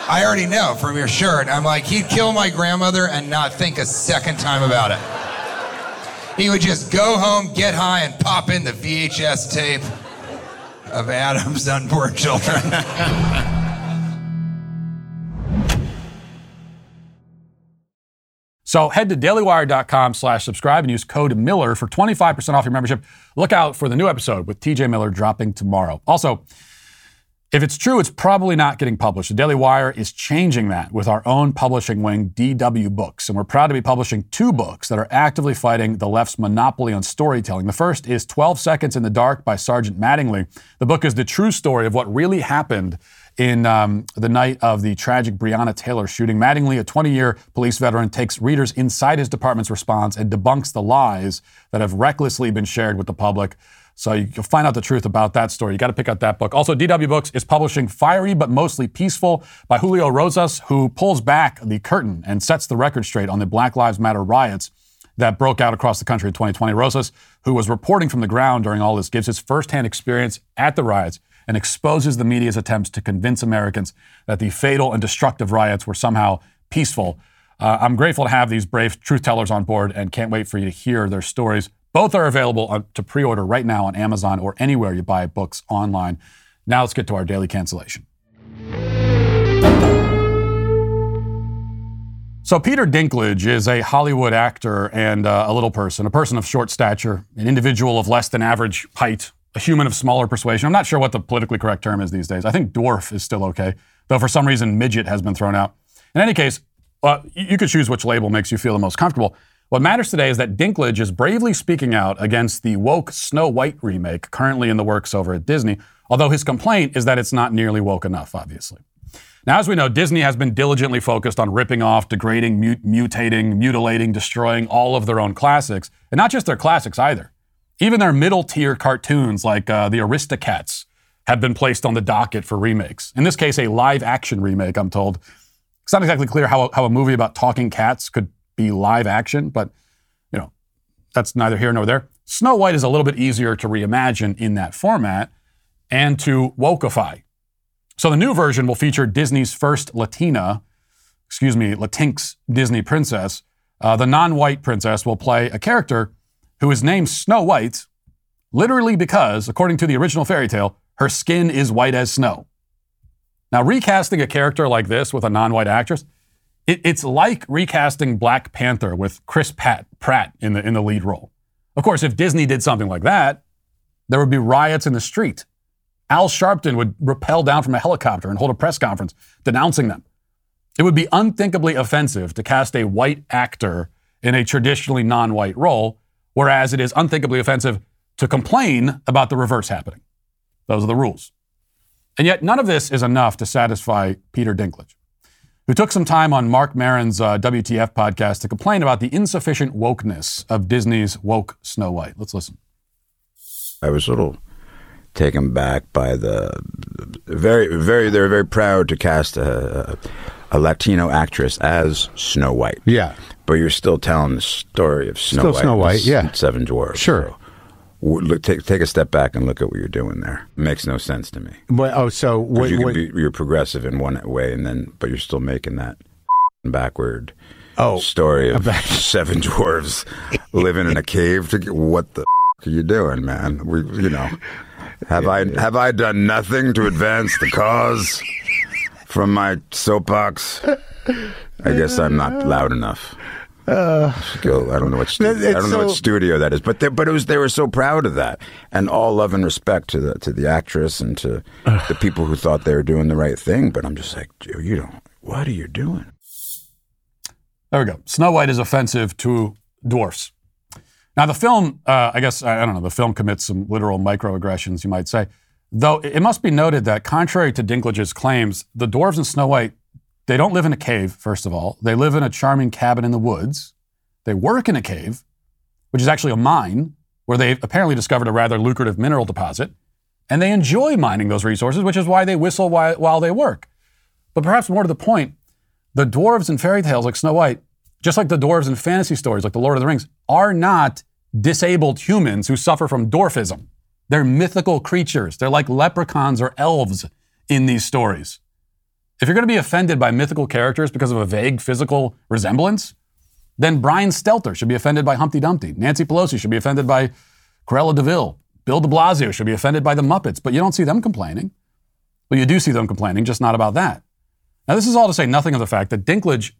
[SPEAKER 7] I already know from your shirt. I'm like, he'd kill my grandmother and not think a second time about it. He would just go home, get high, and pop in the VHS tape of Adam's unborn children.
[SPEAKER 1] So head to dailywire.com slash subscribe and use code Miller for 25% off your membership. Look out for the new episode with TJ Miller dropping tomorrow. Also, if it's true, it's probably not getting published. The Daily Wire is changing that with our own publishing wing, DW Books. And we're proud to be publishing two books that are actively fighting the left's monopoly on storytelling. The first is 12 Seconds in the Dark by Sergeant Mattingly. The book is the true story of what really happened in um, the night of the tragic Breonna Taylor shooting. Mattingly, a 20 year police veteran, takes readers inside his department's response and debunks the lies that have recklessly been shared with the public. So you'll find out the truth about that story. You got to pick out that book. Also, DW Books is publishing Fiery but Mostly Peaceful by Julio Rosas, who pulls back the curtain and sets the record straight on the Black Lives Matter riots that broke out across the country in 2020. Rosas, who was reporting from the ground during all this, gives his firsthand experience at the riots and exposes the media's attempts to convince Americans that the fatal and destructive riots were somehow peaceful. Uh, I'm grateful to have these brave truth tellers on board and can't wait for you to hear their stories. Both are available to pre order right now on Amazon or anywhere you buy books online. Now let's get to our daily cancellation. So, Peter Dinklage is a Hollywood actor and uh, a little person, a person of short stature, an individual of less than average height, a human of smaller persuasion. I'm not sure what the politically correct term is these days. I think dwarf is still okay, though for some reason midget has been thrown out. In any case, uh, you could choose which label makes you feel the most comfortable. What matters today is that Dinklage is bravely speaking out against the woke Snow White remake currently in the works over at Disney, although his complaint is that it's not nearly woke enough, obviously. Now, as we know, Disney has been diligently focused on ripping off, degrading, mut- mutating, mutilating, destroying all of their own classics, and not just their classics either. Even their middle tier cartoons, like uh, the Aristocats, have been placed on the docket for remakes. In this case, a live action remake, I'm told. It's not exactly clear how, how a movie about talking cats could be live action, but you know, that's neither here nor there. Snow White is a little bit easier to reimagine in that format and to wokeify. So the new version will feature Disney's first Latina, excuse me, Latinx Disney princess. Uh, the non-white princess will play a character who is named Snow White, literally because, according to the original fairy tale, her skin is white as snow. Now, recasting a character like this with a non-white actress, it, it's like recasting Black Panther with Chris Pat, Pratt in the in the lead role. Of course, if Disney did something like that, there would be riots in the street. Al Sharpton would rappel down from a helicopter and hold a press conference denouncing them. It would be unthinkably offensive to cast a white actor in a traditionally non white role, whereas it is unthinkably offensive to complain about the reverse happening. Those are the rules. And yet, none of this is enough to satisfy Peter Dinklage, who took some time on Marc Maron's uh, WTF podcast to complain about the insufficient wokeness of Disney's woke Snow White. Let's listen.
[SPEAKER 8] I was a little taken back by the very, very. They were very proud to cast a, a Latino actress as Snow White.
[SPEAKER 9] Yeah.
[SPEAKER 8] but you're still telling the story of Snow
[SPEAKER 9] Still
[SPEAKER 8] White.
[SPEAKER 9] Snow White, yeah.
[SPEAKER 8] Seven Dwarfs.
[SPEAKER 9] Sure.
[SPEAKER 8] So, look, take take a step back and look at what you're doing there. It makes no sense to me.
[SPEAKER 9] But, oh, so what,
[SPEAKER 8] you can
[SPEAKER 9] what-
[SPEAKER 8] be you're progressive in one way, and then but you're still making that backward
[SPEAKER 9] Oh,
[SPEAKER 8] story of seven dwarves living in a cave. To get, what the are you doing, man? We, you know, have I have I done nothing to advance the cause from my soapbox? I guess I'm not loud enough. Go. I don't know what stu- I don't know what studio that is, but they, but it was they were so proud of that, and all love and respect to the to the actress and to the people who thought they were doing the right thing. But I'm just like, you don't. What are you doing?
[SPEAKER 1] There we go. Snow White is offensive to dwarfs. Now, the film, uh, I guess, I I don't know, the film commits some literal microaggressions, you might say. Though it must be noted that, contrary to Dinklage's claims, the dwarves in Snow White, they don't live in a cave, first of all. They live in a charming cabin in the woods. They work in a cave, which is actually a mine, where they've apparently discovered a rather lucrative mineral deposit. And they enjoy mining those resources, which is why they whistle while, while they work. But perhaps more to the point, the dwarves in fairy tales like Snow White, just like the dwarves in fantasy stories like The Lord of the Rings, are not disabled humans who suffer from dwarfism. They're mythical creatures. They're like leprechauns or elves in these stories. If you're going to be offended by mythical characters because of a vague physical resemblance, then Brian Stelter should be offended by Humpty Dumpty. Nancy Pelosi should be offended by Cruella de Vil. Bill de Blasio should be offended by the Muppets, but you don't see them complaining. Well, you do see them complaining, just not about that. Now, this is all to say nothing of the fact that Dinklage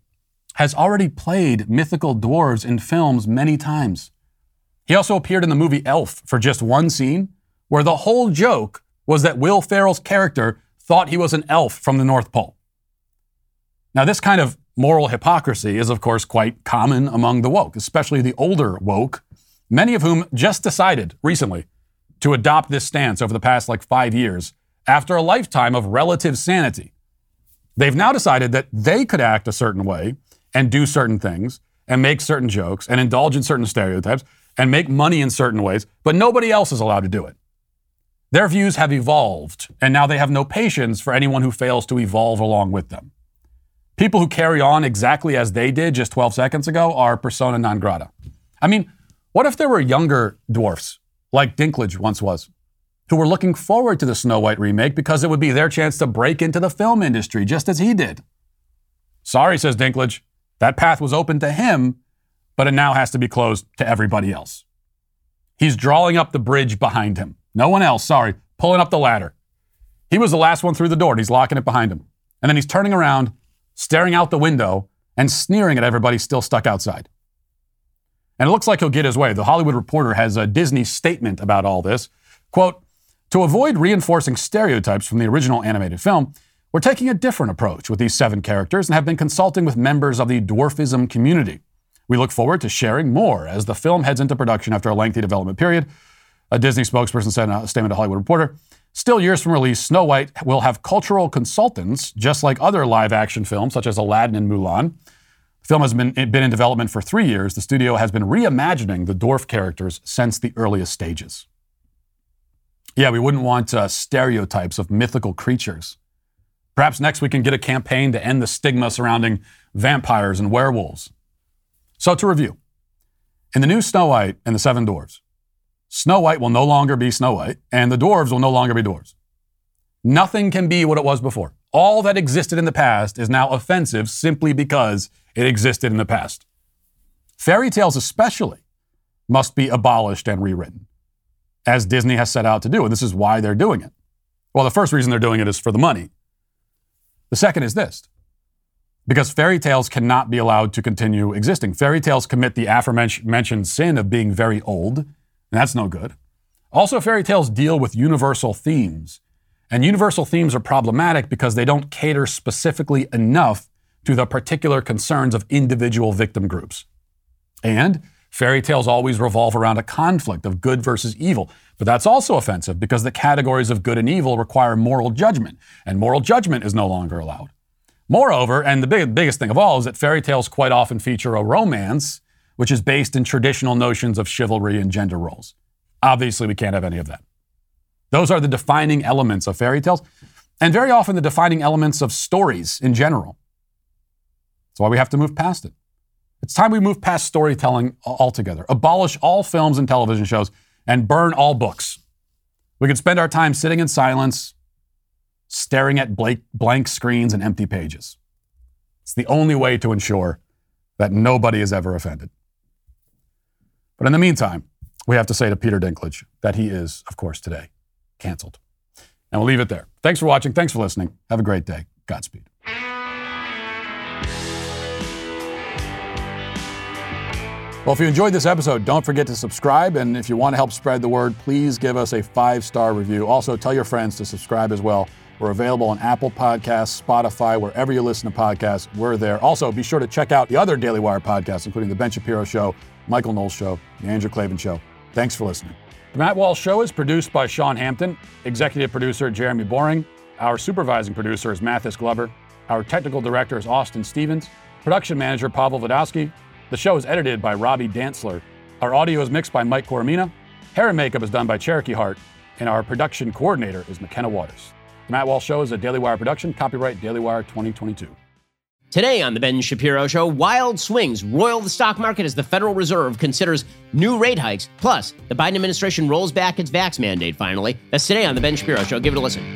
[SPEAKER 1] has already played mythical dwarves in films many times. He also appeared in the movie Elf for just one scene, where the whole joke was that Will Ferrell's character thought he was an elf from the North Pole. Now, this kind of moral hypocrisy is, of course, quite common among the woke, especially the older woke, many of whom just decided recently to adopt this stance over the past like five years after a lifetime of relative sanity. They've now decided that they could act a certain way and do certain things and make certain jokes and indulge in certain stereotypes and make money in certain ways, but nobody else is allowed to do it. Their views have evolved, and now they have no patience for anyone who fails to evolve along with them. People who carry on exactly as they did just 12 seconds ago are persona non grata. I mean, what if there were younger dwarfs, like Dinklage once was, who were looking forward to the Snow White remake because it would be their chance to break into the film industry just as he did? Sorry, says Dinklage. That path was open to him, but it now has to be closed to everybody else. He's drawing up the bridge behind him. No one else, sorry, pulling up the ladder. He was the last one through the door and he's locking it behind him. And then he's turning around, staring out the window, and sneering at everybody still stuck outside. And it looks like he'll get his way. The Hollywood Reporter has a Disney statement about all this. Quote, to avoid reinforcing stereotypes from the original animated film, we're taking a different approach with these seven characters and have been consulting with members of the dwarfism community. We look forward to sharing more as the film heads into production after a lengthy development period. A Disney spokesperson said in a statement to Hollywood Reporter. Still years from release, Snow White will have cultural consultants, just like other live action films such as Aladdin and Mulan. The film has been, been in development for three years. The studio has been reimagining the dwarf characters since the earliest stages. Yeah, we wouldn't want uh, stereotypes of mythical creatures. Perhaps next we can get a campaign to end the stigma surrounding vampires and werewolves. So, to review in the new Snow White and the Seven Dwarfs, Snow White will no longer be Snow White, and the dwarves will no longer be dwarves. Nothing can be what it was before. All that existed in the past is now offensive simply because it existed in the past. Fairy tales, especially, must be abolished and rewritten, as Disney has set out to do, and this is why they're doing it. Well, the first reason they're doing it is for the money. The second is this because fairy tales cannot be allowed to continue existing. Fairy tales commit the aforementioned sin of being very old, and that's no good. Also, fairy tales deal with universal themes. And universal themes are problematic because they don't cater specifically enough to the particular concerns of individual victim groups. And fairy tales always revolve around a conflict of good versus evil. But that's also offensive because the categories of good and evil require moral judgment, and moral judgment is no longer allowed. Moreover, and the big, biggest thing of all, is that fairy tales quite often feature a romance which is based in traditional notions of chivalry and gender roles. Obviously, we can't have any of that. Those are the defining elements of fairy tales, and very often the defining elements of stories in general. That's why we have to move past it. It's time we move past storytelling altogether, abolish all films and television shows, and burn all books. We can spend our time sitting in silence, staring at blank screens and empty pages. It's the only way to ensure that nobody is ever offended. But in the meantime, we have to say to Peter Dinklage that he is, of course, today canceled. And we'll leave it there. Thanks for watching. Thanks for listening. Have a great day. Godspeed. Well, if you enjoyed this episode, don't forget to subscribe. And if you want to help spread the word, please give us a five star review. Also, tell your friends to subscribe as well. We're available on Apple Podcasts, Spotify, wherever you listen to podcasts. We're there. Also, be sure to check out the other Daily Wire podcasts, including The Ben Shapiro Show, Michael Knowles Show, The Andrew Klavan Show. Thanks for listening. The Matt Walsh Show is produced by Sean Hampton, executive producer Jeremy Boring. Our supervising producer is Mathis Glover. Our technical director is Austin Stevens. Production manager Pavel Vodowski. The show is edited by Robbie Dantzler. Our audio is mixed by Mike Coromina. Hair and makeup is done by Cherokee Hart. And our production coordinator is McKenna Waters. The Matt Walsh Show is a Daily Wire production, copyright Daily Wire 2022.
[SPEAKER 9] Today on The Ben Shapiro Show, wild swings roil the stock market as the Federal Reserve considers new rate hikes. Plus, the Biden administration rolls back its vax mandate finally. That's today on The Ben Shapiro Show. Give it a listen.